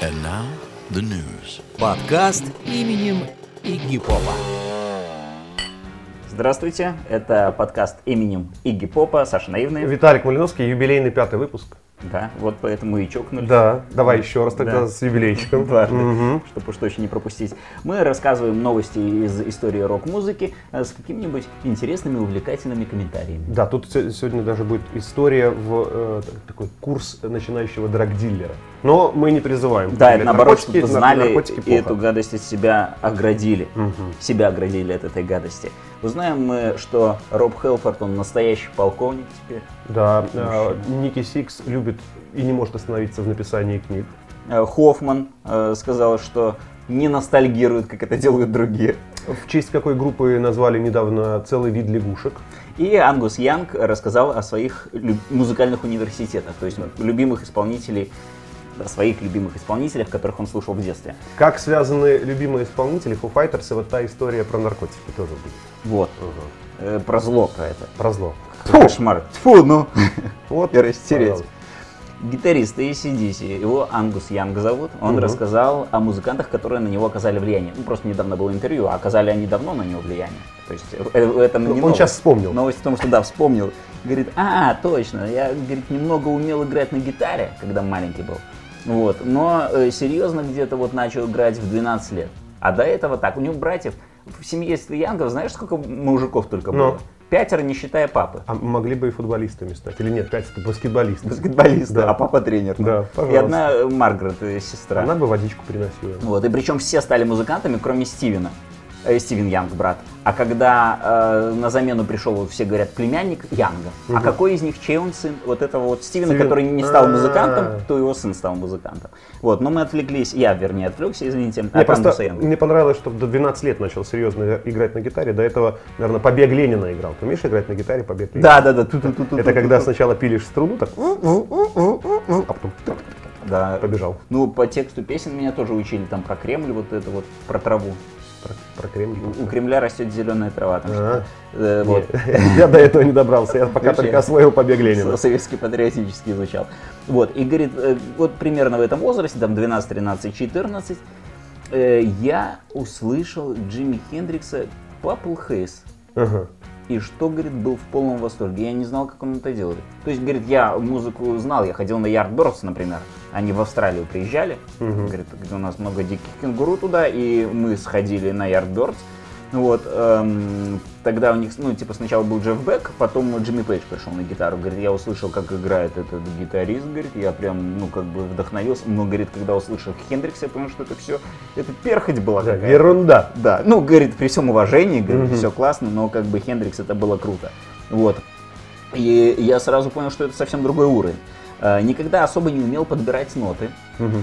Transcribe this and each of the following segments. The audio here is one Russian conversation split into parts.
And now, the news. Подкаст именем Игги Попа. Здравствуйте, это подкаст именем Игги Попа, Саша Наивный. Виталик Малиновский, юбилейный пятый выпуск. Да, вот поэтому и чокнулись. Да, давай еще раз тогда Да. с юбилейчиком. Дважды, чтобы уж точно не пропустить. Мы рассказываем новости из истории рок-музыки э, с какими-нибудь интересными, увлекательными комментариями. Да, тут се- сегодня даже будет история в э, такой курс начинающего драгдиллера. Но мы не призываем. Да, это наоборот, чтобы знали и эту гадость от себя оградили. Себя оградили от этой гадости. Узнаем мы, что Роб Хелфорд, он настоящий полковник теперь. Да, э, Ники Сикс любит и не может остановиться в написании книг. Э, Хоффман э, сказал, что не ностальгирует, как это делают другие. В честь какой группы назвали недавно целый вид лягушек. И Ангус Янг рассказал о своих музыкальных университетах, то есть любимых исполнителей, о своих любимых исполнителях, которых он слушал в детстве. Как связаны любимые исполнители Foo Fighters и вот та история про наркотики тоже будет. Вот. Э, про зло про это. Про зло. Фу, кошмар. Фу, ну. Вот, И растереть. Гитарист ACDC, его Ангус Янг зовут, он Мгм. рассказал о музыкантах, которые на него оказали влияние. Ну, просто недавно было интервью, а оказали они давно на него влияние. То есть э, в этом не Он новость. сейчас вспомнил. Новость в том, что да, вспомнил. Говорит, а, точно, я, говорит, немного умел играть на гитаре, когда маленький был. Вот, но э, серьезно где-то вот начал играть в 12 лет. А до этого так, у него братьев, в семействе Янгов, знаешь, сколько мужиков только Ну. было? Пятеро, не считая папы. А могли бы и футболистами стать. Или нет, пять это баскетболисты. Баскетболисты, Да. а папа тренер. Да, И пожалуйста. одна э, Маргарет, э, сестра. Она бы водичку приносила. Вот, и причем все стали музыкантами, кроме Стивена. Э, Стивен Янг, брат. А когда э, на замену пришел, все говорят, племянник Янга. А какой из них, чей он сын? Вот этого вот Стивена, Стивен. который не стал А. музыкантом, то его сын стал музыкантом. Вот, но мы отвлеклись, я, вернее, отвлекся, извините, Мне от просто Ангуса Янга. мне понравилось, что до 12 лет начал серьезно играть на гитаре. До этого, наверное, побег Ленина играл. Ты умеешь играть на гитаре побег Ленина? Да, да, да. Это когда сначала пилишь струну, так, а потом Да. побежал. Ну, по тексту песен меня тоже учили там про Кремль, вот это вот, про траву. Про, про Кремль. У Кремля растет зеленая трава. Там, А. э, вот. Я до этого не добрался. Я пока только освоил побег Ленина. Советский патриотический изучал. Вот, и говорит, э, вот примерно в этом возрасте, там 12, 13, 14, э, я услышал Джимми Хендрикса Haze. Ага. И что, говорит, был в полном восторге. Я не знал, как он это делает. То есть, говорит, я музыку знал, я ходил на Yardbirds, например. Они в Австралию приезжали. Говорит, где у нас много диких кенгуру туда, и мы сходили на Yardbirds. Вот, эм, тогда у них, ну, типа, сначала был Джефф Бек, потом Джимми Пейдж пришел на гитару. Говорит, я услышал, как играет этот гитарист, говорит, я прям, ну, как бы вдохновился. Но, говорит, когда услышал Хендрикса, я понял, что это все, это перхоть была Да, какая-то. ерунда. Да, ну, говорит, при всем уважении, говорит, все классно, но как бы Хендрикс это было круто. Вот. И я сразу понял, что это совсем другой уровень. Э, Никогда особо не умел подбирать ноты.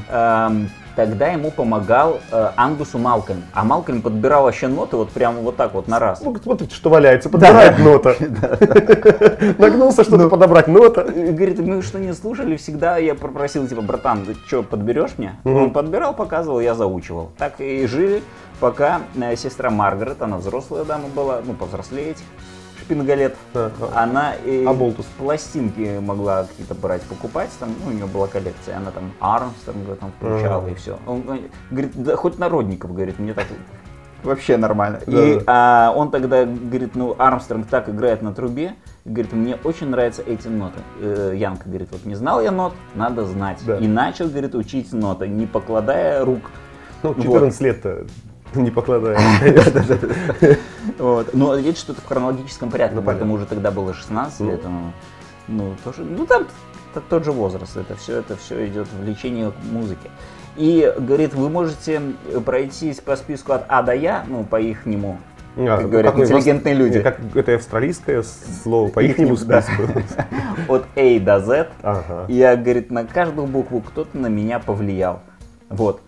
Эм, Тогда ему помогал э, Ангусу Малкольм. А Малкольм подбирал вообще ноты вот прямо вот так вот на раз. Ну, смотрите, что валяется, подбирает нота. Нагнулся Ну. что-то подобрать нота. Говорит, мы что не слушали, всегда я попросил, типа, братан, ты что, подберешь мне? Он подбирал, показывал, я заучивал. Так и жили, пока э, сестра Маргарет, она взрослая дама была, ну, повзрослее этих шпингалет, А, она и А болтус? пластинки могла какие-то брать, покупать, там, ну, у нее была коллекция, она там Армстронга там включала Ага. и все. Он говорит, да хоть народников, говорит, мне так вообще нормально. Да, и да. а, он тогда говорит, ну, Армстронг так играет на трубе, говорит, мне очень нравятся эти ноты. Э, Янка говорит, вот не знал я нот, надо знать. Да. И начал, говорит, учить ноты, не покладая рук. Ну, Вот. 14 лет-то не покладая. Но видишь, что это в хронологическом порядке, Ну, поэтому уже тогда было 16 Ну. лет. Ну, ну, тоже, ну там тот же возраст, это все, это все идет в лечение к музыке. И говорит, вы можете пройтись по списку от А до Я, ну, по их нему. А, Как говорят какой интеллигентные вос- люди. Как это австралийское слово по ихнему Да. списку. От A до Z. Ага. Я, говорит, на каждую букву кто-то на меня повлиял. Вот.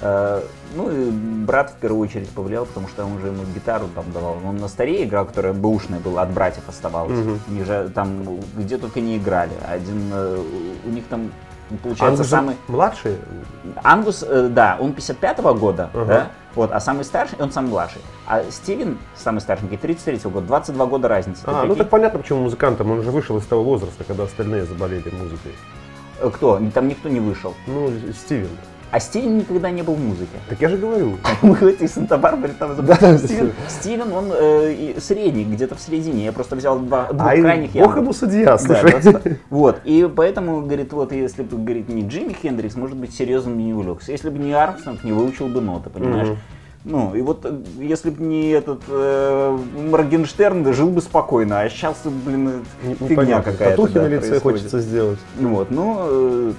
Э, Ну и брат в первую очередь повлиял, потому что он же ему гитару там давал. Он на старее играл, которая бэушная была, от братьев оставалась. У них же там где только не играли. Один э, у них там получается Ангус самый младший? Ангус, э, да, он 55-го года, Ага. да, вот, а самый старший, он самый младший. А Стивен, самый старшенький, 33-го года, 22 года разницы. Ты А, ну так понятно, почему музыкантом. Он же вышел из того возраста, когда остальные заболели музыкой. Кто? Там никто не вышел. Ну, Стивен. А Стивен никогда не был в музыке. Так я же говорю. Мы в этой Санта-Барбаре там Да, да, Стивен. Стивен, он э, средний, где-то в середине. Я просто взял два, двух А крайних бог ему судья, Да, слушай. просто- вот, и поэтому, говорит, вот, если бы, говорит, не Джимми Хендрикс, может быть, серьезно бы не увлекся. Если бы не Армстронг, не выучил бы ноты, понимаешь? Ну, и вот, э, если бы не этот э, Моргенштерн, да жил бы спокойно, а сейчас, блин, Не- фигня какая-то. Татухи да, на лице происходит. хочется сделать. Ну Вот, ну,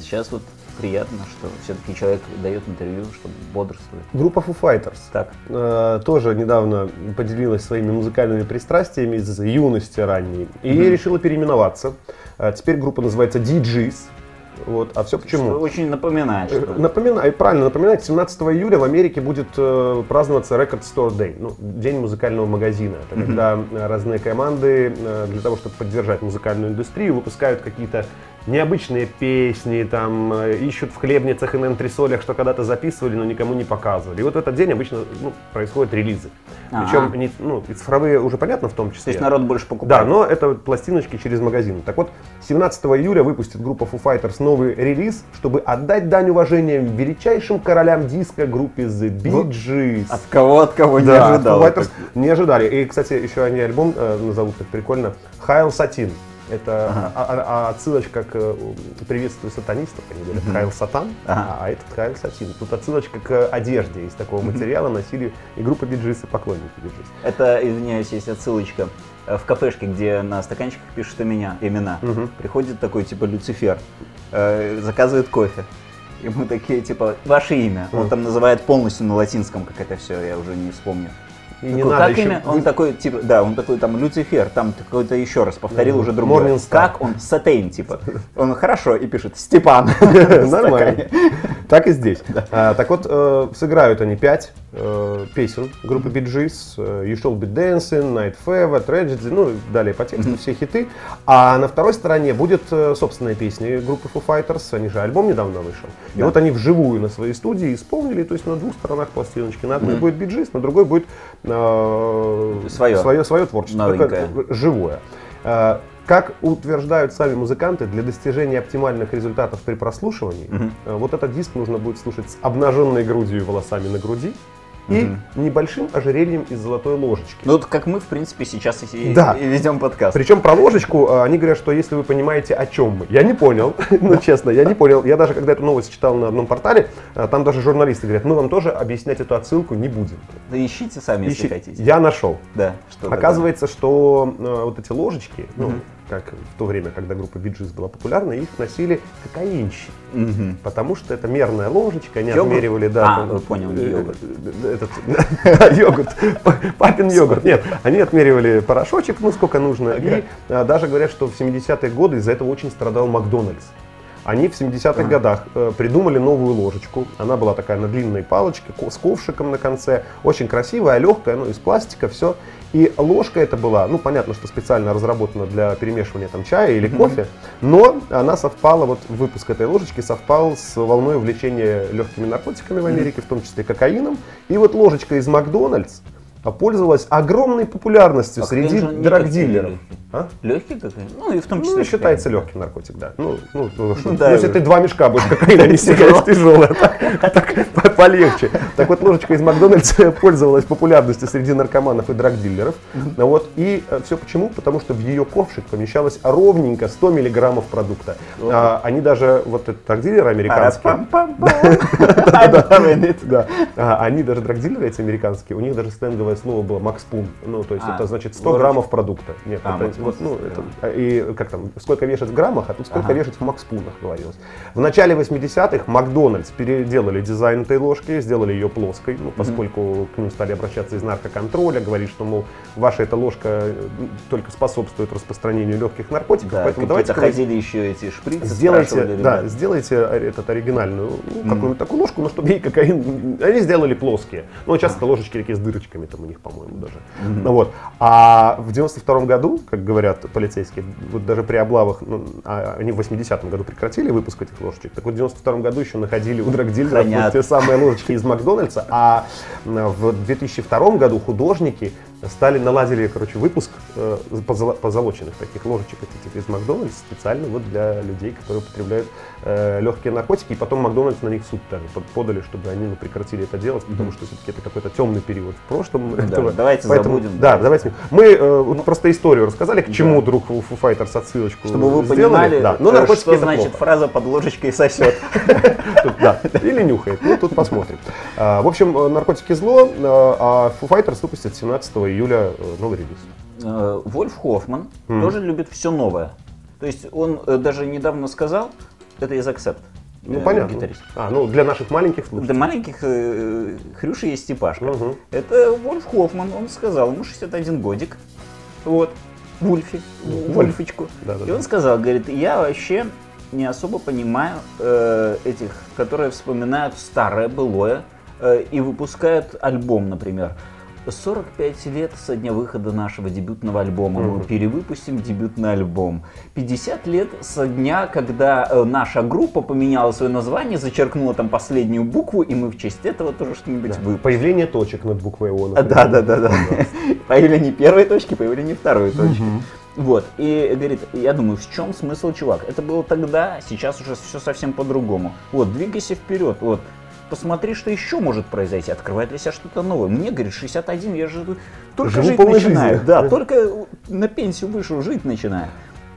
сейчас вот приятно, что все-таки человек дает интервью, чтобы бодрствует. Группа Foo Fighters. Так. э, тоже недавно поделилась своими музыкальными пристрастиями из юности ранней и решила переименоваться. Э, Теперь группа называется DJs. Вот. А все почему? Что очень напоминает, что ли. Напоминаю, правильно напоминать, 17 июля в Америке будет э, праздноваться Record Store Day, ну, день музыкального магазина. Это когда э, разные команды э, для того, чтобы поддержать музыкальную индустрию, выпускают какие-то необычные песни, там, э, ищут в хлебницах и на антресолях, что когда-то записывали, но никому не показывали. И вот в этот день обычно ну, происходят релизы. Ага. Причем не, ну, и цифровые уже понятно в том То числе. есть народ больше Да, покупает. но это пластиночки через магазин. Так вот, 17 июля выпустит группа Foo Fighters новый релиз, чтобы отдать дань уважения величайшим королям диска группе The Bee Gees. От кого, от кого не Да, ожидал. Foo Fighters не ожидали. И, кстати, еще они альбом э, назовут так прикольно. Hail Satin. Это Ага. а- а- а отсылочка к э, приветствию сатанистов, они говорят, Hail Satan, Ага. а этот Hail Satin. Тут отсылочка к одежде из такого материала носили и группа Биджис, и поклонники Биджис. Это, извиняюсь, есть отсылочка э, в кафешке, где на стаканчиках пишут имена. имена. Мгм. Приходит такой, типа, Люцифер, э, заказывает кофе. И мы такие, типа, ваше имя. Он там называет полностью на латинском, как это все, я уже не вспомню. И не Такой, надо как еще- имя? Он такой, типа, да, он такой там Люцифер, там какой-то еще раз повторил уже. Morningstar. Как он? Сатейн, типа. Он хорошо и пишет Степан. Нормально. Так и здесь. А, так вот, э, сыграют они пять э, песен группы Gees. э, You Shall Be Dancing, Night Fever, Tragedy, ну далее по тексту все хиты. А на второй стороне будет собственная песня группы Foo Fighters. Они же альбом недавно вышел. И вот они вживую на своей студии исполнили, то есть на двух сторонах пластиночки. На одной будет Gees, на другой будет э, Своё. свое, свое творчество. Новенькое. Такое живое. Э, Как утверждают сами музыканты, для достижения оптимальных результатов при прослушивании, э, вот этот диск нужно будет слушать с обнаженной грудью и волосами на груди и Мгм. небольшим ожерельем из золотой ложечки. Ну, вот как мы, в принципе, сейчас и, Да. и ведем подкаст. Причем про ложечку э, они говорят, что если вы понимаете, о чем мы. Я не понял, ну честно, я не понял. Я даже, когда эту новость читал на одном портале, э, там даже журналисты говорят, мы вам тоже объяснять эту отсылку не будем. Да ищите сами, если хотите. Я нашел. Да, Оказывается, что э, вот эти ложечки, ну. Как в то время, когда группа Gees была популярна, их носили кокаинщики. Мгм. Потому что это мерная ложечка, они Йогурт? отмеривали, да. А, там, ну, понял, не э, йогурт. э, Этот, йогурт, папин йогурт. Нет, они отмеривали порошочек, ну сколько нужно. И а, даже говорят, что в 70-е годы из-за этого очень страдал Макдональдс. Они в 70-х годах э, придумали новую ложечку. Она была такая на длинной палочке, с ковшиком на конце. Очень красивая, легкая, ну, из пластика, все. И ложка это была, ну, понятно, что специально разработана для перемешивания там чая или кофе, но она совпала, вот выпуск этой ложечки совпал с волной увлечения легкими наркотиками в Америке, в том числе кокаином. И вот ложечка из Макдональдс а, пользовалась огромной популярностью А среди кокаин драгдилеров. А? Легкий какой? Ну, и в том числе. Ну, считается кокаин. легким наркотик, да. Ну, ну, ну, что- да, ну, если ты два мешка будешь кокаина нести, конечно, тяжело, а так, так по- полегче. Так вот, ложечка из Макдональдса пользовалась популярностью среди наркоманов и драгдилеров. Ну Вот, и все почему? Потому что в ее ковшик помещалось ровненько 100 миллиграммов продукта. А, они даже, вот этот драгдилеры американские. А, они даже драгдилеры эти американские, у них даже сленговое слово было макспун. Ну, то есть А, это значит 100 ложечка. граммов продукта. Нет, А, это, вот, ну, 100 это, а, и как там, сколько вешать в граммах, а тут сколько Ага. вешать в макспунах говорилось. В начале 80-х Макдональдс переделали дизайн этой ложки, сделали ее плоской, ну, поскольку к ним стали обращаться из наркоконтроля, говорить, что, мол, ваша эта ложка только способствует распространению легких наркотиков, Да, поэтому давайте ходили еще эти шприцы, Сделайте, да, сделайте э, этот оригинальную, ну, какую-нибудь такую ложку, но чтобы ей кокаин, они сделали плоские. Ну, сейчас это ложечки такие с дырочками там у них, по-моему, даже. Ну, вот. А в 92 году, как говорят полицейские, вот даже при облавах, ну, а они в 80-м году прекратили выпуск этих ложечек, так вот в 92 году еще находили у драгдилеров вот те самые ложечки из Макдональдса, а в 2002 году художники стали, наладили, короче, выпуск э, позоло- позолоченных таких ложечек этих из Макдональдс специально вот для людей, которые употребляют э, легкие наркотики. И потом Макдональдс на них в суд даже под- подали, чтобы они ну, прекратили это делать, потому что все-таки это какой-то темный период в прошлом. этого. давайте забудем. Да, давайте. Мы э, вот просто историю рассказали, к чему вдруг у Foo Fighters отсылочку Чтобы вы сделали. понимали, Да. Э, наркотики что значит плохо. фраза под ложечкой сосет. Да, или нюхает. Ну, тут посмотрим. А, В общем, наркотики зло, а Foo Fighters выпустят 17 июля э, новый релиз. Э, Вольф Хоффман тоже любит все новое. То есть он э, даже недавно сказал, это из Accept, Ну, понятно. гитарист. А, ну, для наших маленьких Для слушателей. маленьких э, Хрюши есть Степашка. Мгм. Это Вольф Хоффман, он сказал, ему 61 годик. Вот, Вульфи, Вольфочку. Да-да-да. И он сказал, говорит, я вообще не особо понимаю э, этих, которые вспоминают старое, былое э, и выпускают альбом, например. 45 лет со дня выхода нашего дебютного альбома. Мы перевыпустим дебютный альбом. 50 лет со дня, когда э, наша группа поменяла свое название, зачеркнула там последнюю букву, и мы в честь этого тоже что-нибудь выпустим. Появление точек над буквой О. Например. Да, да, да, да. Появление первой точки, появление второй точки. Вот, и говорит, я думаю, в чем смысл, чувак? Это было тогда, сейчас уже все совсем по-другому. Вот, двигайся вперед, вот. Посмотри, что еще может произойти, открывает для себя что-то новое. Мне, говорит, 61, я же только Живу жить начинаю. жизнью. Да, только на пенсию вышел, жить начинаю.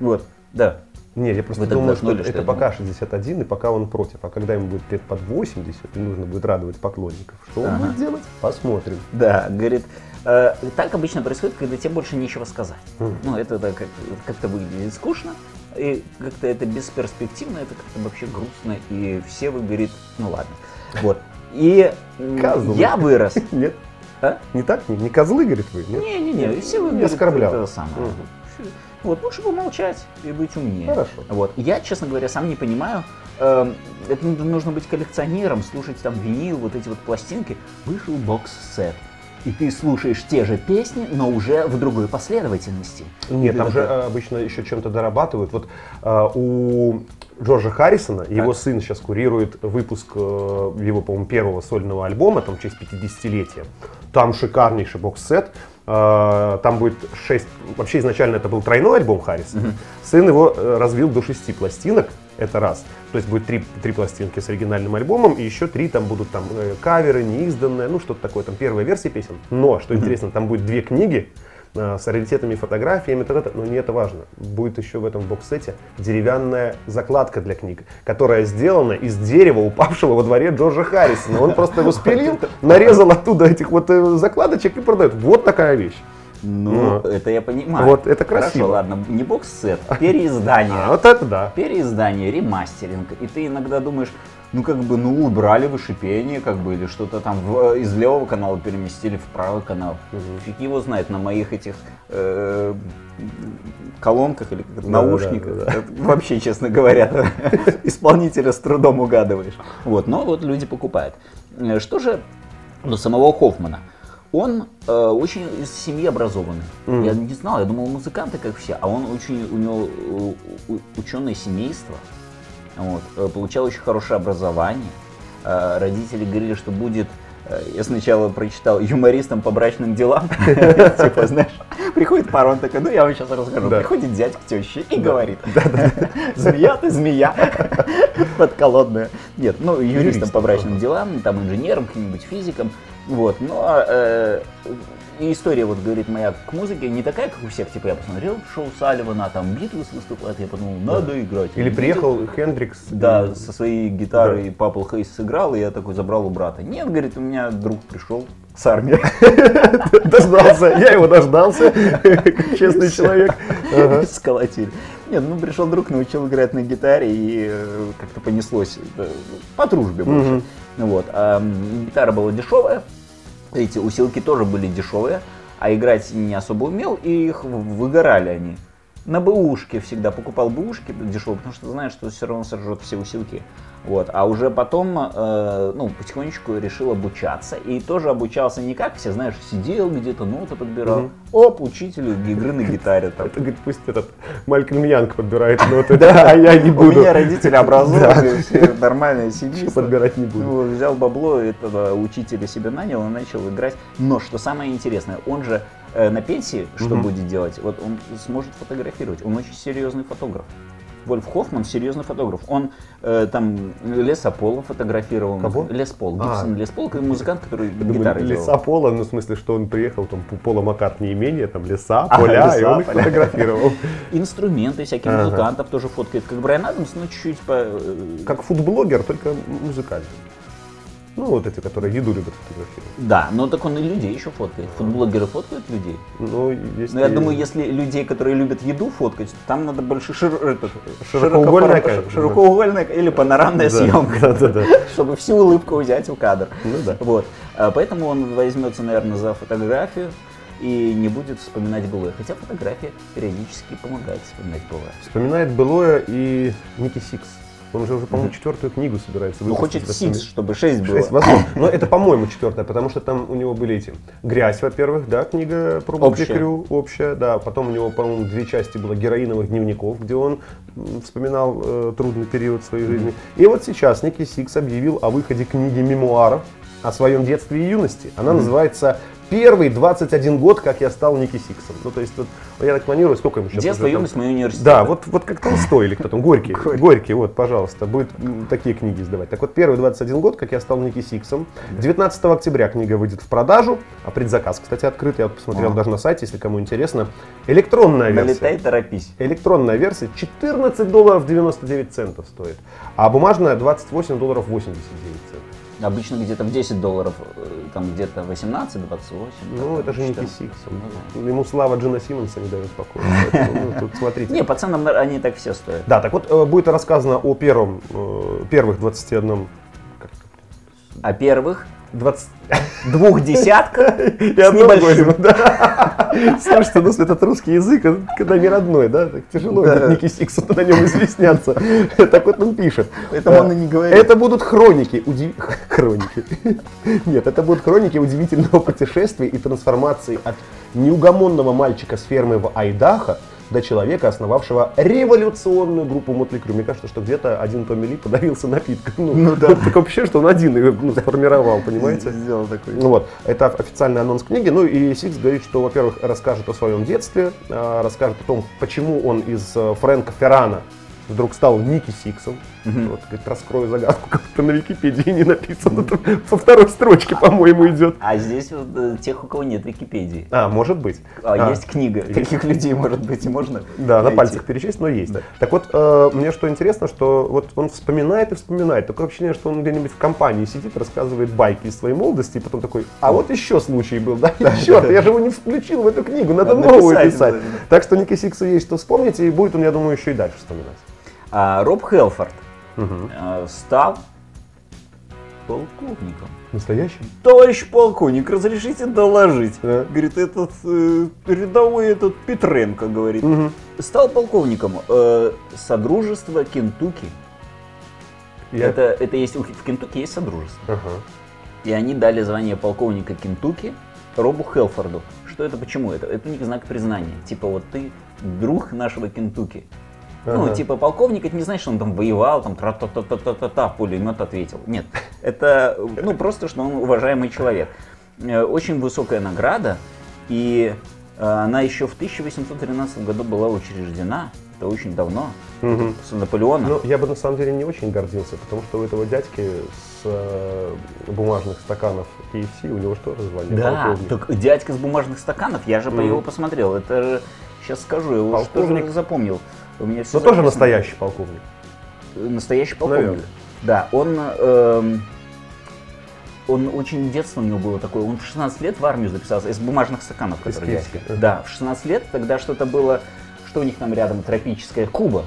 Вот, да. Нет, я просто думаю, что это, что это ли? пока 61, и пока он против. А когда ему будет лет под 80, и нужно будет радовать поклонников, что он Ага. будет делать? Посмотрим. Да, говорит, э, так обычно происходит, когда тебе больше нечего сказать. Ну, это да, как, как-то выглядит скучно, и как-то это бесперспективно, это как-то вообще грустно, и все вы, говорит, ну ладно. Вот. И Козлы. я вырос. Нет? А? Не так? Не, не козлы, говорит вы? Нет? Не-не-не, все вы, Не говорит, оскорблял. это самое. Мгм. Вот, лучше помолчать и быть умнее. Хорошо. Вот. Я, честно говоря, сам не понимаю, эм, это нужно быть коллекционером, слушать там винил, вот эти вот пластинки. Вышел бокс-сет. И ты слушаешь те же песни, но уже в другой последовательности. Нет, там же э, обычно еще чем-то дорабатывают. Вот э, у Джорджа Харрисона, его сын сейчас курирует выпуск э, его, по-моему, первого сольного альбома, там, в честь 50-летия. Там шикарнейший бокс-сет. Э, Там будет 6... Вообще изначально это был тройной альбом Харрисона. Сын его развил до 6 пластинок. Это раз. То есть будет три, три пластинки с оригинальным альбомом, и еще три там будут там э, каверы, неизданные, ну что-то такое, там первая версия песен. Но, что интересно, там будет две книги, э, с раритетами, фотографиями, та-та-та, но не это важно. Будет еще в этом боксете деревянная закладка для книг, которая сделана из дерева, упавшего во дворе Джорджа Харрисона. Он просто его спилил, нарезал оттуда этих вот э, закладочек и продает. Вот такая вещь. Ну, Ну. это я понимаю. Вот, это красиво. Хорошо, ладно, не бокс-сет, переиздание. А вот это да. переиздание, ремастеринг, и ты иногда думаешь, ну как бы, ну убрали вы шипение, как бы, или что-то там в- из левого канала переместили в правый канал. Фиг его знает на моих этих э, колонках или Да, наушниках. да, да. Это Вообще, честно говоря, исполнителя с трудом угадываешь. Вот, но вот люди покупают. Э, Что же до самого Хоффмана? Он э, очень из семьи образованный. Я не знал, я думал, музыканты как все, а он очень, у него ученое семейство. Вот, э, получал очень хорошее образование. Э, Родители говорили, что будет, э, я сначала прочитал, юмористом по брачным делам. Типа, знаешь, приходит пара, он такой, ну я вам сейчас расскажу. Да. Приходит дядь к теще и говорит, змея ты змея, подколодная. Нет, ну Юристом, по брачным делам, там инженером, каким-нибудь физиком. Вот, но э, и история, вот говорит моя к музыке, не такая, как у всех. Типа я посмотрел шоу Салливана, там Битлз выступает, я подумал, надо играть. Или Битлз- приехал Хендрикс. да, со своей гитарой Да. Папл Хейс сыграл, и я такой забрал у брата. Нет, говорит, у меня друг пришел с армии. Дождался. Я его дождался, как честный человек. Сколотили. Нет, ну пришел друг, научил играть на гитаре, и э, как-то понеслось э, по дружбе больше. Ну Вот. А гитара была дешевая, эти усилки тоже были дешевые, а играть не особо умел, и их выгорали они. На бэушке всегда покупал бэушки дешевые, потому что знаешь, что все равно сожжет все усилки. Вот. А уже потом, э, ну, потихонечку решил обучаться. И тоже обучался не как все, знаешь, сидел где-то, ноты подбирал. Оп, учителю игры на гитаре. Там. Это, говорит, пусть этот Малькольм Янг подбирает ноты, а я не У буду. меня родители образованные, все нормальные семьи. Подбирать не буду. Ну, взял бабло, этого учителя себе нанял и начал играть. Но что самое интересное, он же э, на пенсии что будет делать? Вот он сможет фотографировать. Он очень серьезный фотограф. Вольф Хоффман серьезный фотограф. Он э, там Леса Пола фотографировал. Кого? Лес Пол. А. Гибсон Лес Пол, музыкант, который Думаю, гитары леса делал. пола, ну в смысле, что он приехал, там Пола Маккартни имение, там леса, А, поля, леса, и он их поля. фотографировал. Инструменты всяких Ага. музыкантов тоже фоткает. Как Брайан Адамс, но чуть-чуть по... э, Как фудблогер, только музыкальный. Ну, вот эти, которые еду любят фотографировать. Да, но так он и людей еще фоткает. Фудблогеры фоткают людей. Ну, есть Но я и- думаю, если людей, которые любят еду фоткать, там надо больше шир- этот, Широкоугольная камера. широкоугольная или панорамная Да, съемка, да, да, да. чтобы всю улыбку взять в кадр. Ну да. Вот. А Поэтому он возьмется, наверное, за фотографию и не будет вспоминать былое. Хотя фотография периодически помогает вспоминать былое. Вспоминает былое и Ники Сикс. Он же уже, по-моему, четвертую книгу собирается Ну, выпустить. хочет в основном. сикс, чтобы шесть было. Шесть, возможно. Но это, по-моему, четвертая, потому что там у него были эти грязь, во-первых, да, книга про Общая. Крю, общая, да. Потом у него, по-моему, две части было героиновых дневников, где он вспоминал э, трудный период своей жизни. И вот сейчас Ники Сикс объявил о выходе книги мемуаров о своем детстве и юности. Она называется «Первый 21 год, как я стал Ники Сиксом». Ну, то есть, вот, я так планирую, сколько ему сейчас? Детство, юность, мой университет. Да, вот, вот как Толстой или кто там, Горький. Горький, вот, пожалуйста, будет такие книги издавать. Так вот, первый 21 год, как я стал Ники Сиксом. 19 октября книга выйдет в продажу, а предзаказ, кстати, открыт. Я вот посмотрел Ага. даже на сайте, если кому интересно. Электронная версия. Налетай, торопись. Электронная версия 14 долларов 99 центов стоит, а бумажная 28 долларов 89 центов. Обычно где-то в 10 долларов, э, там где-то 18, 28. Ну, это же Ники 14. Сиксом. Ну Ему слава Джина Симмонса не дает покоя. Поэтому, ну, тут смотрите. Не, пацанам на- они так все стоят. Да, так вот э, будет рассказано о первом, э, первых 21 как это, А первых 20 двух десятках и с небольшим. да. Слушайте, ну этот русский язык, когда не родной, да, так тяжело Да. Ники Сиксу на нем изъясняться. Так вот он пишет. Поэтому Э, он и не говорит. Это будут хроники, удив- хроники. Нет, это будут хроники удивительного путешествия и трансформации от неугомонного мальчика с фермы в Айдахо до человека, основавшего революционную группу Мотли Крю. Мне кажется, что где-то один Томми Ли подавился напитком. Ну, да. Такое ощущение, что он один ее ну, сформировал, понимаете? Сделал такой. Ну вот, это официальный анонс книги. Ну и Сикс говорит, что, во-первых, расскажет о своем детстве, а, расскажет о том, почему он из э, Фрэнка Феррана вдруг стал Ники Сиксом. Вот, говорит, раскрою загадку, как это на Википедии не написано. Там Со второй строчки, по-моему, идет. А здесь вот, э, тех, у кого нет Википедии. А, может быть. А, А, есть книга. Таких людей, может быть, и можно Да, на найти. пальцах перечесть, но есть. Да. Так вот, э, мне что интересно, что вот он вспоминает и вспоминает. Такое ощущение, что он где-нибудь в компании сидит, рассказывает байки из своей молодости, и потом такой, а вот еще случай был, да? Черт, я же его не включил в эту книгу, надо Надо новую написать писать. обязательно. Так что Ники Сиксу есть что вспомнить, и будет он, я думаю, еще и дальше вспоминать. А, Роб Хелфорд Э, стал полковником. Настоящий? Товарищ полковник, разрешите доложить? Да. Говорит, этот э, рядовой этот Петренко, говорит. Мгм. Стал полковником э, Содружества Кентукки. Я- Это, это есть, в Кентукки есть Содружество. Ага. И они дали звание полковника Кентукки Робу Хелфорду. Что это, почему? Это, это у них знак признания. Типа вот ты друг нашего Кентукки. Ну, типа полковник, это не значит, что он там воевал, там тра-та-та-та-та-та, пулемет ответил. Нет, это ну просто, что он уважаемый человек. Э, Очень высокая награда, и э, она еще в 1813 году была учреждена. Это очень давно, Мгм. с Наполеона. Ну, я бы на самом деле не очень гордился, потому что у этого дядьки с э, бумажных стаканов KFC, у него что звание? Да, Полковник. так дядька с бумажных стаканов, я же Мгм. его посмотрел. Это же, сейчас скажу, я его что Полковник. же запомнил. У меня все Но тоже настоящий полковник. Настоящий полковник. Наверное. Да, он, эм, он очень детство у него было такое. Он в 16 лет в армию записался из бумажных стаканов, которые дядька. Да, в 16 лет тогда что-то было, что у них там рядом тропическая Куба.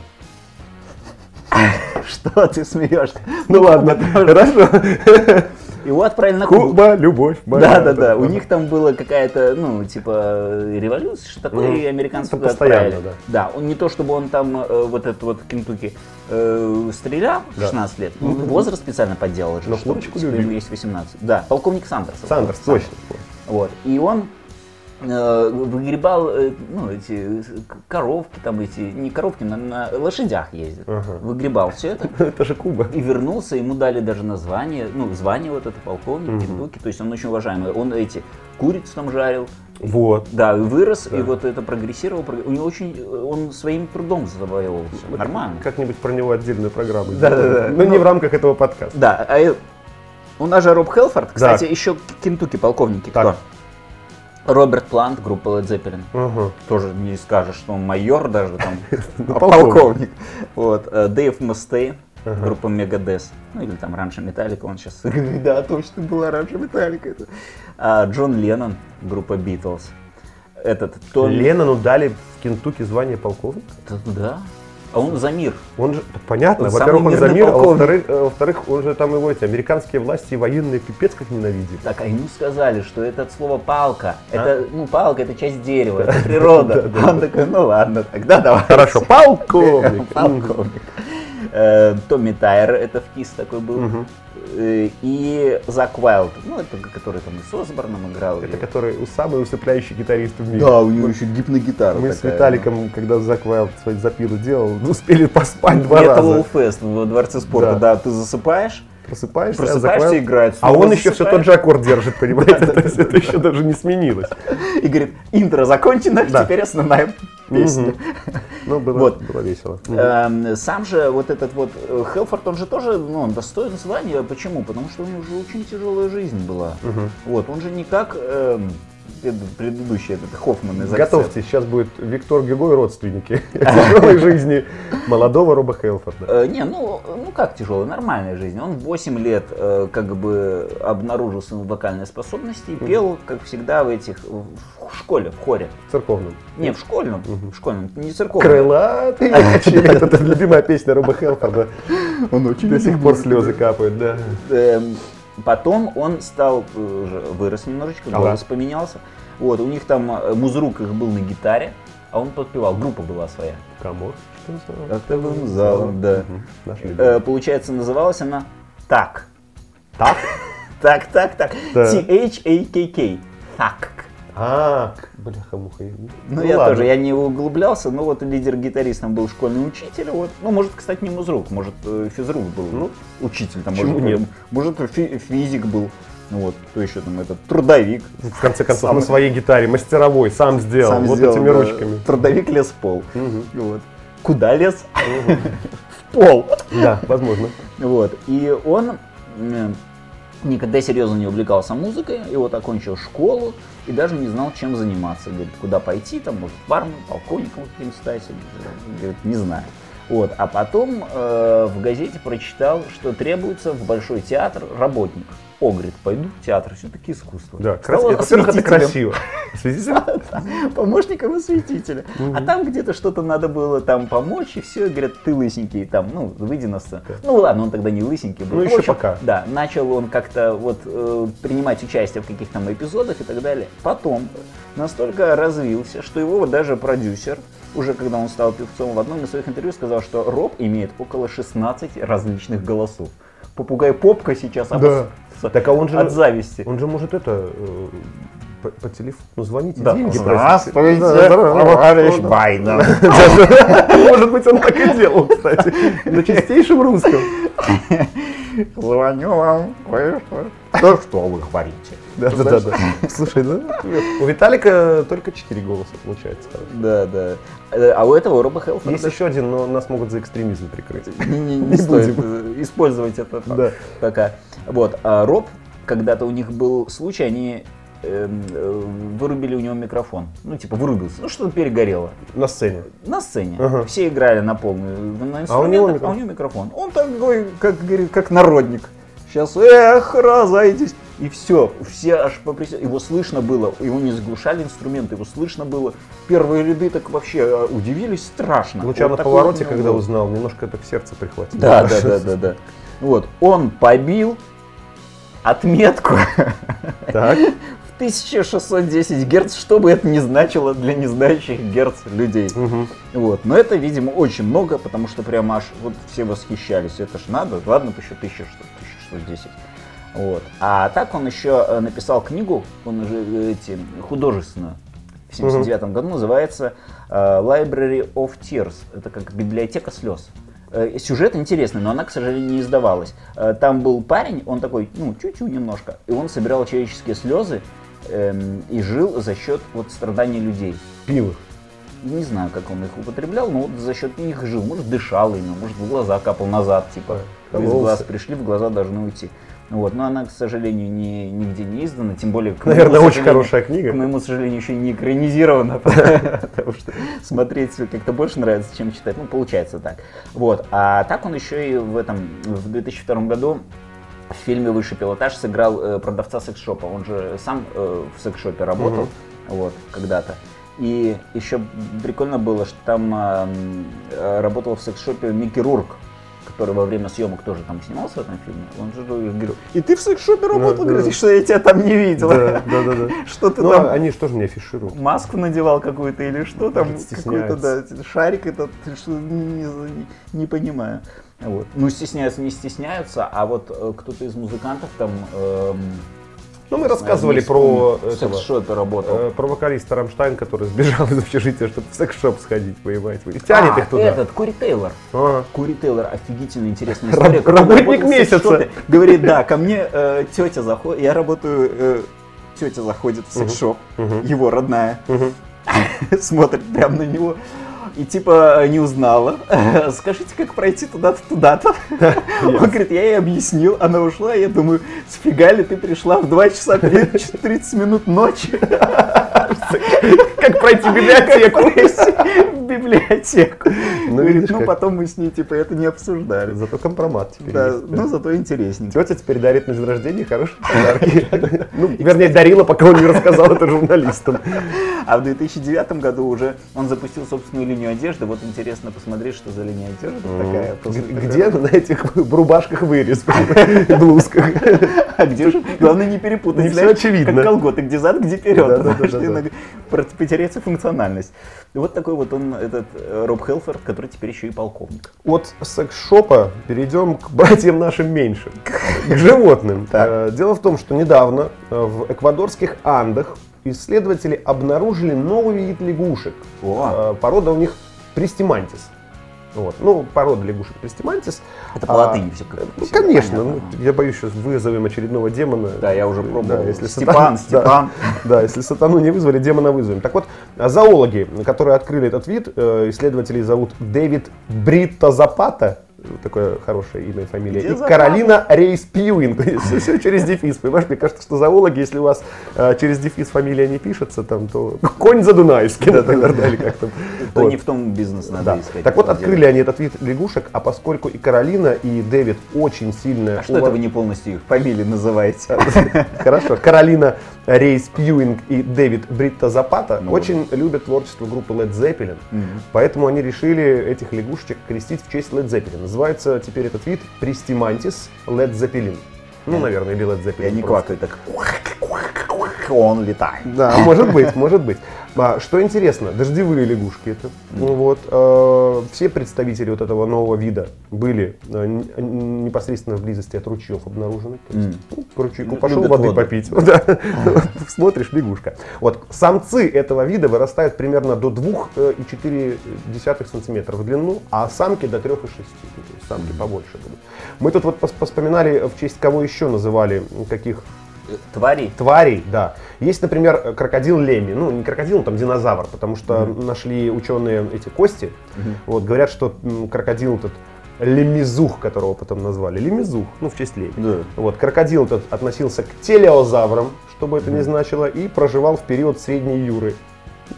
Что ты смеешься? Ну ладно, хорошо. Его отправили на Кубу. Куба, любовь, Да, да, да. У них там была какая-то, ну, типа, революция, что такое, и американцы туда отправили. Да, он не то, чтобы он там, э, вот этот вот Кентукки, э, стрелял в Да. 16 лет, ну, возраст специально подделал. Но что флоточку теперь любил. ему есть 18. Да, полковник Сандерс. Сандерс, точно. Вот. И он выгребал э, ну, эти э, коровки, там эти, не коровки, на, на лошадях ездит. Ага. Выгребал все это. Это же Куба. И вернулся, ему дали даже название, ну, звание вот это полковник, Кентукки, то есть он очень уважаемый. Он эти курицу там жарил, Вот. да, и вырос, и вот это прогрессировал, прог- у него очень, он своим трудом завоевывал всё. Нормально. Как-нибудь про него отдельную программу Да-да-да. сделаем. Но не в рамках этого подкаста. Да, а э, у нас же Роб Хелфорд, кстати, еще Кентукки полковники Так. кто? Роберт Плант, группа Led Zeppelin. Ага. Тоже не скажешь, что он майор даже там, Ну, а полковник. Вот. э, Дэйв Мустей, группа Мегадес. Ну или там раньше Металлика, он сейчас... Да, точно была раньше Металлика. А, Джон Леннон, группа Битлз. Этот Томми... Леннону дали в Кентукки звание полковника? Да. А он за мир. Он же, понятно, Он во-первых, он за мир, а во-вторых, э, во-вторых, он же там его эти американские власти и военные пипец как ненавидят. Так, а ему сказали, что это от слова палка. Это, ну, палка это часть дерева, это природа. Он такой, ну ладно, тогда давай. Хорошо, полковник. Полковник. Э, Томми Тайер, это в КИС такой был. Э, И Зак Уайлд, ну, это который там и с Осборном играл. Это и- который самый усыпляющий гитарист в мире. Да, у него еще гипногитара Мы с такая. Виталиком, когда Зак Вайлд свои запилы делал, успели поспать два Metal раза. Fest во Дворце спорта, Да. да, ты засыпаешь, Просыпаешься, Просыпаешься, Зак Вайлд- играет, А он еще все тот же аккорд держит, понимаете? То есть это еще даже не сменилось. и говорит, интро закончено, теперь основная песня. Ну, было, Вот. было весело. Эм, Сам же вот этот вот э, Хелфорд, он же тоже, ну, он достоин звания. Почему? Потому что у него же очень тяжелая жизнь была. Вот, он же не как эм, предыдущий этот Хоффман из «Акцент». Готовьтесь, сейчас будет Виктор Гюго и родственники тяжелой жизни молодого Роба Хелфорда. Э, Не, ну, ну как тяжелая, нормальная жизнь. Он в 8 лет э, как бы обнаружил свои вокальные способности и пел, как всегда, в этих в школе, в хоре. Церковным. Не, в школьном, в школьном, не церковном. Крылатый качели. Это любимая песня Роба Хелфорда. Он очень До сих пор слезы капают, да. Потом он стал, э, уже вырос немножечко, Ага. голос поменялся. Вот, у них там э, музрук их был на гитаре, а он подпевал, группа была своя. Каморка, что за- Актовым залом, да. Э, любимый. Получается, называлась она «Так». Так? Так, так, так. T-H-A-K-K. Так. А, бляха-муха. Ну, я ладно. тоже, я не углублялся, но вот лидер-гитарист там был школьный учитель, вот. Ну, может, кстати, не музрук, может, э, физрук был, ну, учитель там, может, нет? может, фи- физик был, ну, вот, кто еще там, этот, трудовик. В конце концов, Сам- на своей гитаре, мастеровой, сам сделал, Сам вот сделал, этими да. ручками. Трудовик лез в пол. Мгм. Вот. Куда лез? В пол. Да, возможно. Вот. И он никогда серьезно не увлекался музыкой, и вот окончил школу и даже не знал, чем заниматься. Говорит, куда пойти, там, может, в армию, полковником каким стать. Говорит, не знаю. Вот. А потом э, в газете прочитал, что требуется в Большой театр работник. О, говорит, пойду в театр, все-таки искусство. Да, красиво. Во-первых, это красиво. Помощником осветителя. А там где-то что-то надо было там помочь, и все, говорят, ты лысенький, там, ну, выйди на сцену. Ну ладно, он тогда не лысенький был. Ну, еще пока. Да, начал он как-то вот э, принимать участие в каких-то там эпизодах и так далее. Потом настолько развился, что его вот даже продюсер, уже когда он стал певцом, в одном из своих интервью сказал, что Роб имеет около 16 различных голосов. Попугай Попка сейчас обос- Так а он же, от зависти. он же может это э, по, по телефону звонить и Да. деньги Здравствуйте. Да, товарищ да. Байден. Может быть, он так и делал, кстати. На чистейшем русском. Звоню вам кое-что. Да что вы говорите? Да, да, да, да. Слушай, да? У Виталика только 4 голоса получается. Да, да. Э, А у этого Роба Хелфорда Есть еще один, но нас могут за экстремизм прикрыть. не, не- не стоит э, использовать это Да. пока. Вот, а Роб, когда-то у них был случай, они эм, э, вырубили у него микрофон. Ну, типа, вырубился. Ну, что-то перегорело. На сцене. На сцене. Ага. Все играли на полную на А у него а у него микрофон. Он такой, как как народник. Сейчас, эх, разойдись. И все, все аж поприсели. Его слышно было, его не заглушали инструменты, его слышно было. Первые ряды так вообще э, удивились страшно. Луча Вот на повороте, него когда узнал, немножко это в сердце прихватило. Да, да, да, да, да. Вот, он побил отметку Так. в 1610 герц, что бы это ни значило для незнающих герц людей. Мгм. Вот. Но это, видимо, очень много, потому что прям аж вот все восхищались. Это ж надо, ладно, еще 1000, что 1610. Вот. А так он еще э, написал книгу, он уже эти, художественную, в 79 году, называется э, Library of Tears. Это как библиотека слез. Э, Сюжет интересный, но она, к сожалению, не издавалась. Там был парень, он такой, ну, чуть-чуть немножко, и он собирал человеческие слезы эм, и жил за счет вот страданий людей. Пил их. Не знаю, как он их употреблял, но вот за счет них жил. Может, дышал ими, может, в глаза капал назад, типа, из глаз пришли, в глаза должны уйти. Вот, но она, к сожалению, не, нигде не издана, тем более... Наверное, очень хорошая книга. К моему сожалению, еще не экранизирована, потому что смотреть как-то больше нравится, чем читать. Ну, получается так. Вот. А так он еще и в этом, в 2002 году в фильме «Высший пилотаж» сыграл э, продавца секс-шопа. Он же сам э, в секс-шопе работал вот, когда-то. И еще прикольно было, что там работал в секс-шопе Микки Рурк, который во время съемок тоже там снимался в этом фильме. Он же говорил, и ты в секс-шопе работал? да, Говорит, да. что я тебя там не видел. Да, да, да. да. Что ты Ну, там а они же тоже не афишируют. маску надевал какую-то или что там, какой-то, да, шарик этот, что не, не- не понимаю. Вот. Ну, стесняются, не стесняются, а вот э, кто-то из музыкантов там... эм, Ну, мы рассказывали про в этого, секс-шопе работал. э, про вокалиста Рамштайн, который сбежал из общежития, чтобы в секс-шоп сходить, понимаете. И тянет А, их туда. этот, Кури Тейлор. А. Кури Тейлор, офигительно интересная Раб- история. он работник месяца. Говорит, да, ко мне э, тетя заходит, я работаю, э, тетя заходит в секс-шоп, его родная, смотрит прямо на него. И типа не узнала. Скажите, как пройти туда-то, туда-то? Он говорит, я ей объяснил. Она ушла, я думаю, сфига ли ты пришла в 2 часа 30 30 минут ночи? Как пройти библиотеку. Библиотеку. Ну, Говорит, видишь, ну как. потом мы с ней типа это не обсуждали. Зато компромат теперь Да, есть. ну зато интересненько. Тетя теперь дарит на день рождения хорошие подарки. Ну, вернее, дарила, пока он не рассказал это журналистам. А в 2009 году уже он запустил собственную линию одежды. Вот интересно посмотреть, что за линия одежды такая. Где на этих рубашках вырез, блузках? А где же? Главное не перепутать. Не знаешь, очевидно. Как колготы, где зад, где вперед. Потеряется функциональность. Вот такой вот он, этот э, Роб Хелфорд, который теперь еще и полковник. От секс-шопа перейдем к братьям нашим меньшим, к животным. Так. Э, Дело в том, что недавно э, в эквадорских Андах исследователи обнаружили новый вид лягушек. О. Порода у них пристимантис. Вот. Ну, порода лягушек пристимантис. Это по А, латыни все как Ну, конечно. ну, я боюсь, сейчас вызовем очередного демона. Да, я уже пробовал. Да, если Степан, сатан- Степан. Да, да, если сатану не вызвали, демона вызовем. Так вот, а зоологи, которые открыли этот вид, э, исследователей зовут Дэвид Бритто Запата, такое хорошее имя и фамилия, Где и Запата? Каролина Рейс Пьюинг. Все, все через дефис, понимаешь? Мне кажется, что зоологи, если у вас э, через дефис фамилия не пишется, там, то конь задунайский, например, да, или как там. То Вот. не в том бизнес надо Да. искать. Так вот, открыли деле. они этот вид лягушек, а поскольку и Каролина, и Дэвид очень сильно... А что это вы не полностью их фамилии называете? Хорошо. Каролина Рейс Пьюинг и Дэвид Бритта Запата Ну, очень любят творчество группы Led Zeppelin. Поэтому они решили этих лягушечек крестить в честь Led Zeppelin. Называется теперь этот вид Пристимантис Led Zeppelin. Ну, наверное, или Led Zeppelin. Я не просто. квакаю, так он летает. Да, может быть, может быть. А, Что интересно, дождевые лягушки это. Ну Вот, э, все представители вот этого нового вида были э, непосредственно в близости от ручьев обнаружены. То есть, ну, к ручейку Ну, пошел воды воду. попить. Смотришь, лягушка. Вот, самцы этого вида вырастают примерно до 2,4 сантиметра в длину, а самки до 3,6. Ну, то есть самки побольше будут. Мы тут вот поспоминали, в честь кого еще называли, каких Твари. тварей, да. Есть, например, крокодил Леми. Ну, не крокодил, там динозавр, потому что нашли ученые эти кости. Вот, говорят, что крокодил этот лемизух, которого потом назвали. Лемизух, ну, в честь Леми. Да. Вот, крокодил этот относился к телеозаврам, что бы это ни значило, и проживал в период средней юры.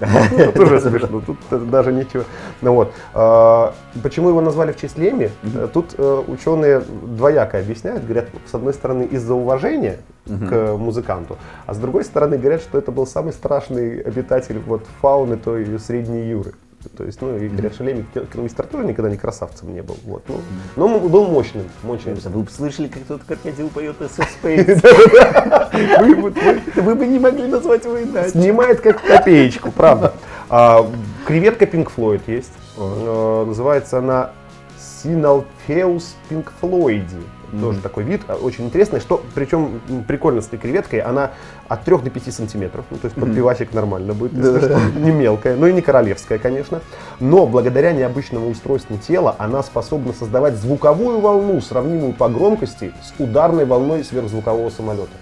Ну, Это тоже смешно, тут даже ничего. Ну вот. А, Почему его назвали в честь Леми? Тут э, ученые двояко объясняют. Говорят, с одной стороны, из-за уважения к музыканту, а с другой стороны, говорят, что это был самый страшный обитатель вот, фауны той средней юры. То есть, ну, и говорят, что Леми киномистер тоже никогда не красавцем не был. Вот, ну, но он был мощным, мощным. Вы бы слышали, как тот крокодил поет Space? Вы- бы не могли назвать его иначе. Снимает как копеечку, правда. А, креветка Pink Floyd есть. Э, Называется она Sinalpheus Pink Floydi. Тоже такой вид, а, очень интересный. Что, причем прикольно с этой креветкой, она от 3 до 5 сантиметров. Ну, то есть под пивасик нормально будет. Не мелкая, но и не королевская, конечно. Но благодаря необычному устройству тела она способна создавать звуковую волну, сравнимую по громкости с ударной волной сверхзвукового самолета.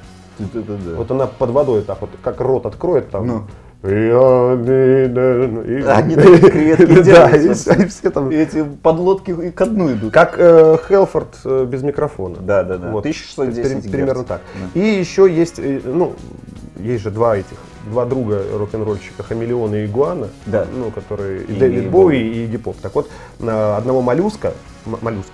Вот она под водой так вот, как рот откроет там. Ну. Я и- Они такие креветки Да, и все, там. Эти подлодки и ко дну идут. Как э, Хелфорд э, без микрофона. Да, да, да. Вот. 1610 При- герц. Примерно так. И еще есть, э, ну, есть же два этих, два друга рок-н-ролльщика, Хамелеона и Игуана, Да. ну, которые и, И Дэвид Боуи и Игги Поп. Так вот, одного моллюска, моллюск,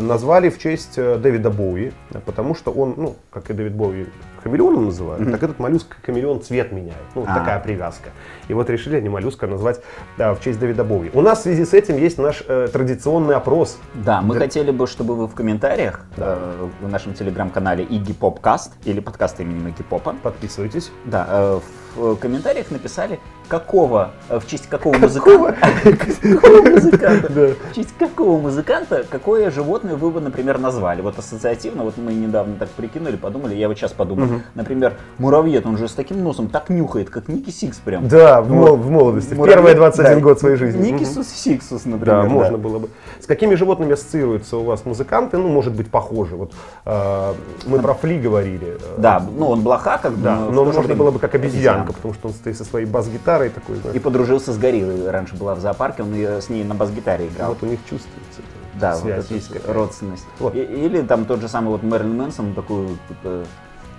назвали в честь Дэвида Боуи, потому что он, ну, как и Дэвид Боуи, хамелеоном называют, так этот моллюск хамелеон цвет меняет. Ну, вот А. такая привязка. И вот решили они моллюска назвать да, в честь Дэвида Боуи. У нас в связи с этим есть наш э, традиционный опрос. Да, мы хотели бы, чтобы вы в комментариях э, в нашем телеграм-канале Iggy Popcast или подкаст именем Игги Попа, Подписывайтесь. да, э, в комментариях написали, какого, э, в честь какого музыканта, какого музыканта, в честь какого музыканта, какое животное вы бы, например, назвали. Вот ассоциативно, вот мы недавно так прикинули, подумали, я вот сейчас подумал, например, муравьед, он же с таким носом так нюхает, как Ники Сикс прям. Да, в, в молодости. В Первые 21 да, год своей жизни. Ники Сикс Сиксус, например. Да, можно было бы. С какими животными ассоциируются у вас музыканты? Ну, может быть, похожи. Вот э, мы про Фли говорили. Да, ну он блоха, как бы, Да, в но можно было бы как обезьянка, обезьянка. потому что он стоит со своей бас-гитарой такой, знаешь, И подружился с гориллой. Раньше была в зоопарке, он её- с ней на бас-гитаре играл. вот у них чувствуется эта да, вот связь эта есть какая-то. родственность. Вот. И- или там тот же самый вот Мэрилин Мэнсон, такой э,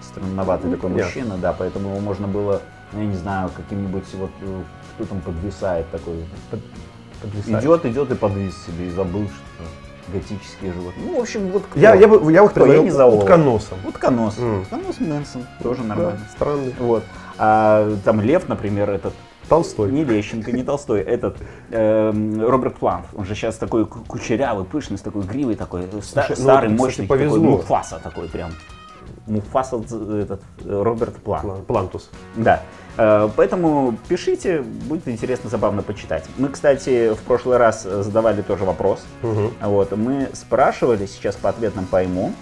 странноватый такой Нет. мужчина, да, поэтому его можно было, ну, я не знаю, каким-нибудь вот, э, кто там подвисает такой. Подвисает. Идет, идет и подвис себе, и забыл, что готические животные. Ну, в общем, вот кто? Я, я, бы, я бы Кто? Я не зоолог. утконосом. Утконос. М. Утконос Мэнсон, тоже Да, нормально. странный. Вот. А там Лев, например, этот Толстой. не Лещенко, не Толстой, этот эм, Роберт Плант. Он же сейчас такой ку- кучерявый, пышный, с такой гривой такой, ста- Слушай, ну, старый, кстати, мощный, такой повезло. Муфаса такой прям. Муфаса этот э, Роберт Плант. План- Плантус. Да. Э, Поэтому пишите, будет интересно, забавно почитать. Мы, кстати, в прошлый раз э, задавали тоже вопрос. Мгм. Вот, мы спрашивали, сейчас по ответам пойму.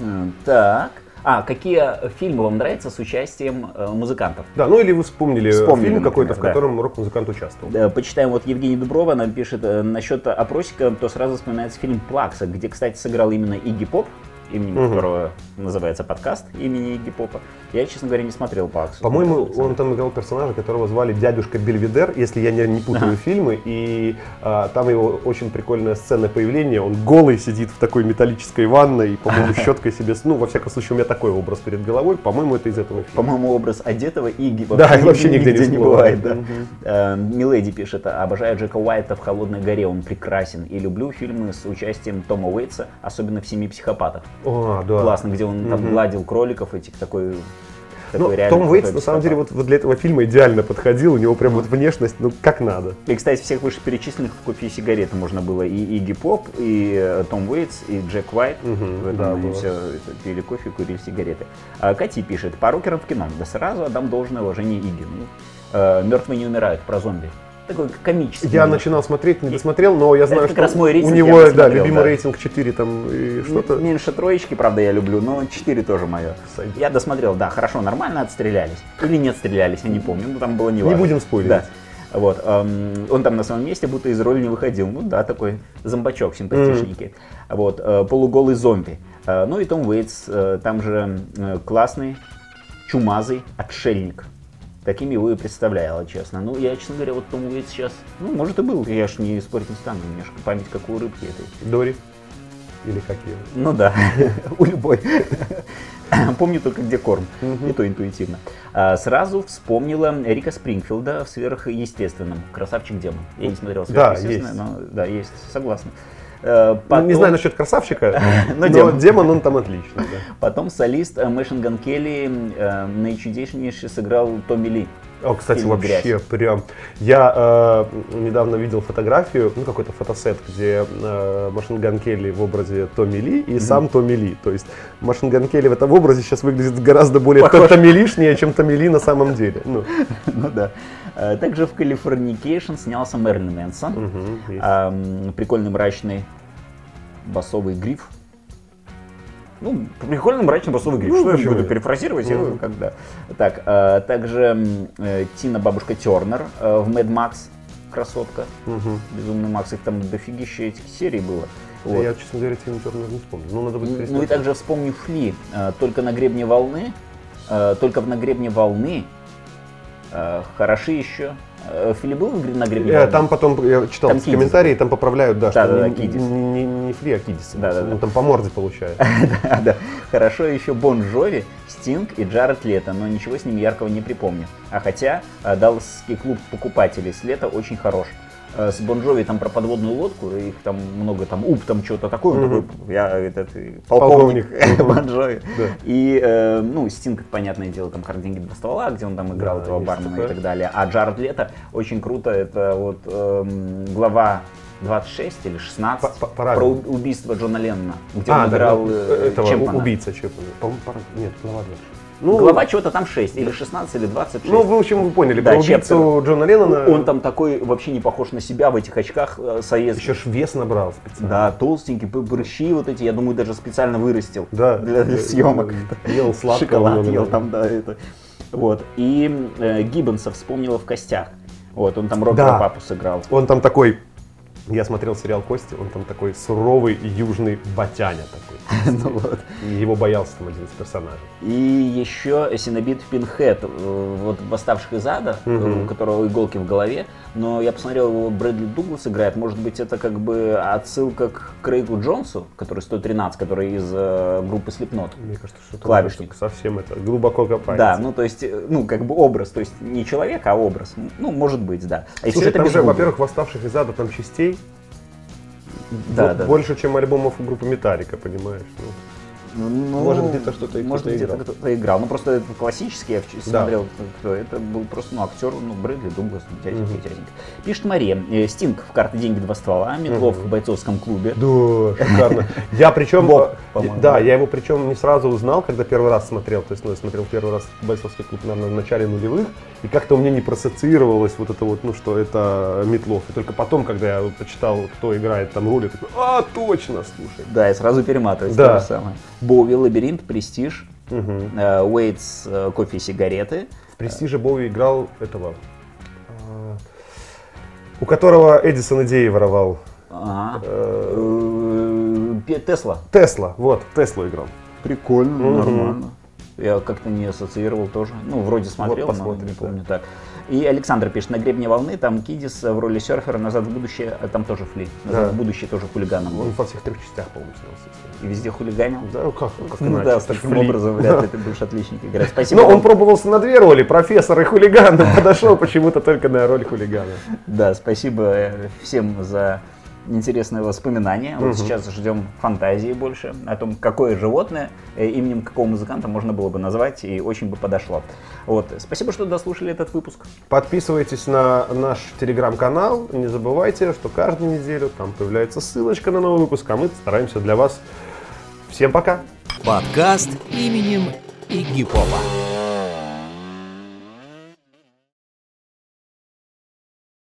М, Так. А, какие фильмы вам нравятся с участием э, музыкантов? Да, ну или вы вспомнили, Вспомнили, фильм какой-то, в например, да. котором рок-музыкант участвовал. Э, Почитаем, вот Евгений Дуброва нам пишет э, насчет опросика, то сразу вспоминается фильм «Плакса», где, кстати, сыграл именно Игги Поп, именем Мгм. которого называется подкаст имени Игги Попа. Я, честно говоря, не смотрел «Плаксу». По-моему, Смотрел, он там играл персонажа, которого звали дядюшка Бельведер, если я не, не путаю фильмы. И а, там его очень прикольная сцена появления. Он голый сидит в такой металлической ванной, и, по-моему, щеткой себе... Ну, во всяком случае, у меня такой образ перед головой. По-моему, это из этого фильма. По-моему, образ одетого Игги Да, вообще нигде не бывает. да. Э, Миледи пишет, обожаю Джека Уайта в «Холодной горе», он прекрасен. И люблю фильмы с участием Тома Уэйтса, особенно в «Семи психопатах». А, да. Классно, где он там Мгм. гладил кроликов этих, такой... Ну, Том Уэйтс, на самом деле, вот, вот для этого фильма идеально подходил. У него прям вот внешность, ну, как надо. И, кстати, всех вышеперечисленных в копии сигареты можно было. И Игги Поп, и э, Том Уэйтс, и Джек Уайт. Этом да, они было. все пили кофе, курили сигареты. А Кати пишет, по рокерам в кино. Да сразу отдам должное уважение Игги. Ну, э, мертвые не умирают, про зомби. Такой комический. Я начинал смотреть, не досмотрел, но я знаю, как что раз мой у рейтинг него, я да, любимый да. рейтинг 4 там и что-то. Меньше троечки, правда, я люблю, но 4 тоже мое. Сойдет. Я досмотрел, да, хорошо, нормально отстрелялись. Или не отстрелялись, я не помню, ну там было не Не важно. будем спойлерить. Да. Вот, эм, он там на своем месте будто из роли не выходил. Ну да, такой зомбачок симпатичненький. Вот, э, полуголый зомби. Э, ну и Том Уэйтс, э, там же э, классный, чумазый отшельник. Таким его и представляла, честно. Ну, я, честно говоря, вот Том Уэйтс сейчас, ну, может и был, я ж не спорить не стану, ж память как у рыбки этой. Дори. Или как ее? Ну да, у любой. Помню только, где корм, и то интуитивно. А, Сразу вспомнила Рика Спрингфилда в «Сверхъестественном». Красавчик демон. Я не смотрел «Сверхъестественное», но да, есть, согласна. Э, Ну, Потом, не знаю насчет красавчика, Но но, демон. демон. он там отличный. да. потом солист Мэшин Ган Келли наичудеснейше сыграл Томми Ли. О, кстати, Фильм вообще «Грязь». прям. Я э, недавно видел фотографию, ну какой-то фотосет, где э, Machine Gun Kelly в образе Томми Ли и сам Томми Ли. То есть Machine Gun Kelly в этом образе сейчас выглядит гораздо более. томмилишнее, чем Томми Ли на самом деле. Ну, Ну да. Э, Также в «Californication» снялся Мэрилин Мэнсон. есть. Прикольный мрачный басовый гриф. Ну, прикольно, мрачно, просто выглядит. Ну, что я буду нет? перефразировать? Я, Мгм. когда. Так, э, также э, Тина бабушка Тернер э, в Mad Max. Красотка. Мгм. Безумный Макс. Их там дофигища этих серий было. Вот. Я, честно говоря, Тину Тернер не вспомнил. Ну, надо будет Ну и также вспомню Фли. э, Только на гребне волны. э, Только на гребне волны. э, Хороши еще. Э, Фили был на гребне? Там потом, я читал Там в комментарии, там поправляют, да, что Да-да-да, не, Кидис. не, не- фри, а Кидис. Да-да-да. Он там по морде получает. Да, да. Хорошо еще Бон Джови, Стинг и Джаред Лето, но ничего с ним яркого не припомню. А хотя э, Далласский клуб покупателей с Лето очень хорош. Э, С Бон Джови там про подводную лодку, их там много, там УП, там что-то такое, он такой, я этот, э, полковник, Полковник. Мгм. Бон Джови. Да. И, э, ну, Стинг, понятное дело, там «Карты, деньги, два ствола», где он там играл Да, этого бармена такое. и так далее. А Джаред Лето очень круто, это вот эм, глава 26 или 16 По- по- про убийство Джона Леннона, где А, он да, играл да, э, этого Чемпмана. убийца пара- Нет, глава 26. Ну, Глава чего-то там 6, или 16, или 26. Ну, в общем, вы поняли. Да, Про убийцу Джона Леннона. Он там такой вообще не похож на себя в этих очках э, советских. еще ж вес набрал специально. Да, толстенький, прыщи вот эти, я думаю, даже специально вырастил Да. для, для съемок. Ел сладкого Шоколад много, ел да. там, да, это. Вот. И э, Гиббонса вспомнила в костях. Вот, он там Робера Да. папу сыграл. Он там такой, я смотрел сериал Кости, он там такой суровый южный батяня такой. Ну вот. И его боялся там один из персонажей. И еще Синобит Пинхед, э, вот «Восставших из ада», э, у которого иголки в голове, но я посмотрел, его Брэдли Дуглас играет, может быть, это как бы отсылка к Крейгу Джонсу, который 113, который из э, группы Slipknot. Мне кажется, что Клавишник. совсем это глубоко копается. Да, ну то есть, ну как бы образ, то есть не человек, а образ. Ну, может быть, да. А Слушай, там же, во-первых, восставших из ада там частей Да, да. больше, чем альбомов группы Металлика, понимаешь? Ну, Ну, Может, где-то что-то Может, кто-то где-то играл. кто-то играл. Ну, просто это классический, я вч- Да. смотрел, кто это был просто, ну, актер, ну, Брэдли, Дуглас, Мгм. дяденька. Пишет Мария, э, Стинг в карты «Деньги. Два ствола», Метлов в бойцовском клубе. Да, шикарно. Я причем, э, по-моему. да, я его причем не сразу узнал, когда первый раз смотрел. То есть, ну, я смотрел первый раз бойцовский клуб, наверное, в начале нулевых, и как-то у меня не проассоциировалось вот это вот, ну, что это Метлов. И только потом, когда я почитал, кто играет там роль, я такой, а, точно, слушай. Да, и сразу перематывать Да. то же самое. Боуи, Лабиринт, Престиж, э, Уэйтс, э, Кофе и сигареты. В «Престиже» Боуи играл этого, а, у которого Эдисон идеи воровал. Ага. Э, Тесла. Тесла, вот, Теслу играл. Прикольно, нормально. Я как-то не ассоциировал тоже. Ну, вроде смотрел, но не помню так. И Александр пишет, на гребне волны, там Кидис в роли серфера, назад в будущее, а там тоже фли. Назад Да. в будущее тоже хулиганом. Он во всех трех частях, по-моему, снялся. И везде хулиганил. Да, ну как, как Ну иначе? да, с таким Фли. образом вряд ли ты будешь отличник играть. Спасибо. Но вам. он пробовался на две роли, профессор и хулиган, подошел почему-то только на роль хулигана. Да, спасибо э, всем за интересные воспоминания. Вот сейчас ждем фантазии больше о том, какое животное, э, именем какого музыканта можно было бы назвать и очень бы подошло. Вот. Спасибо, что дослушали этот выпуск. Подписывайтесь на наш телеграм-канал. Не забывайте, что каждую неделю там появляется ссылочка на новый выпуск, а мы стараемся для вас. Всем пока! Подкаст именем Игги Попа.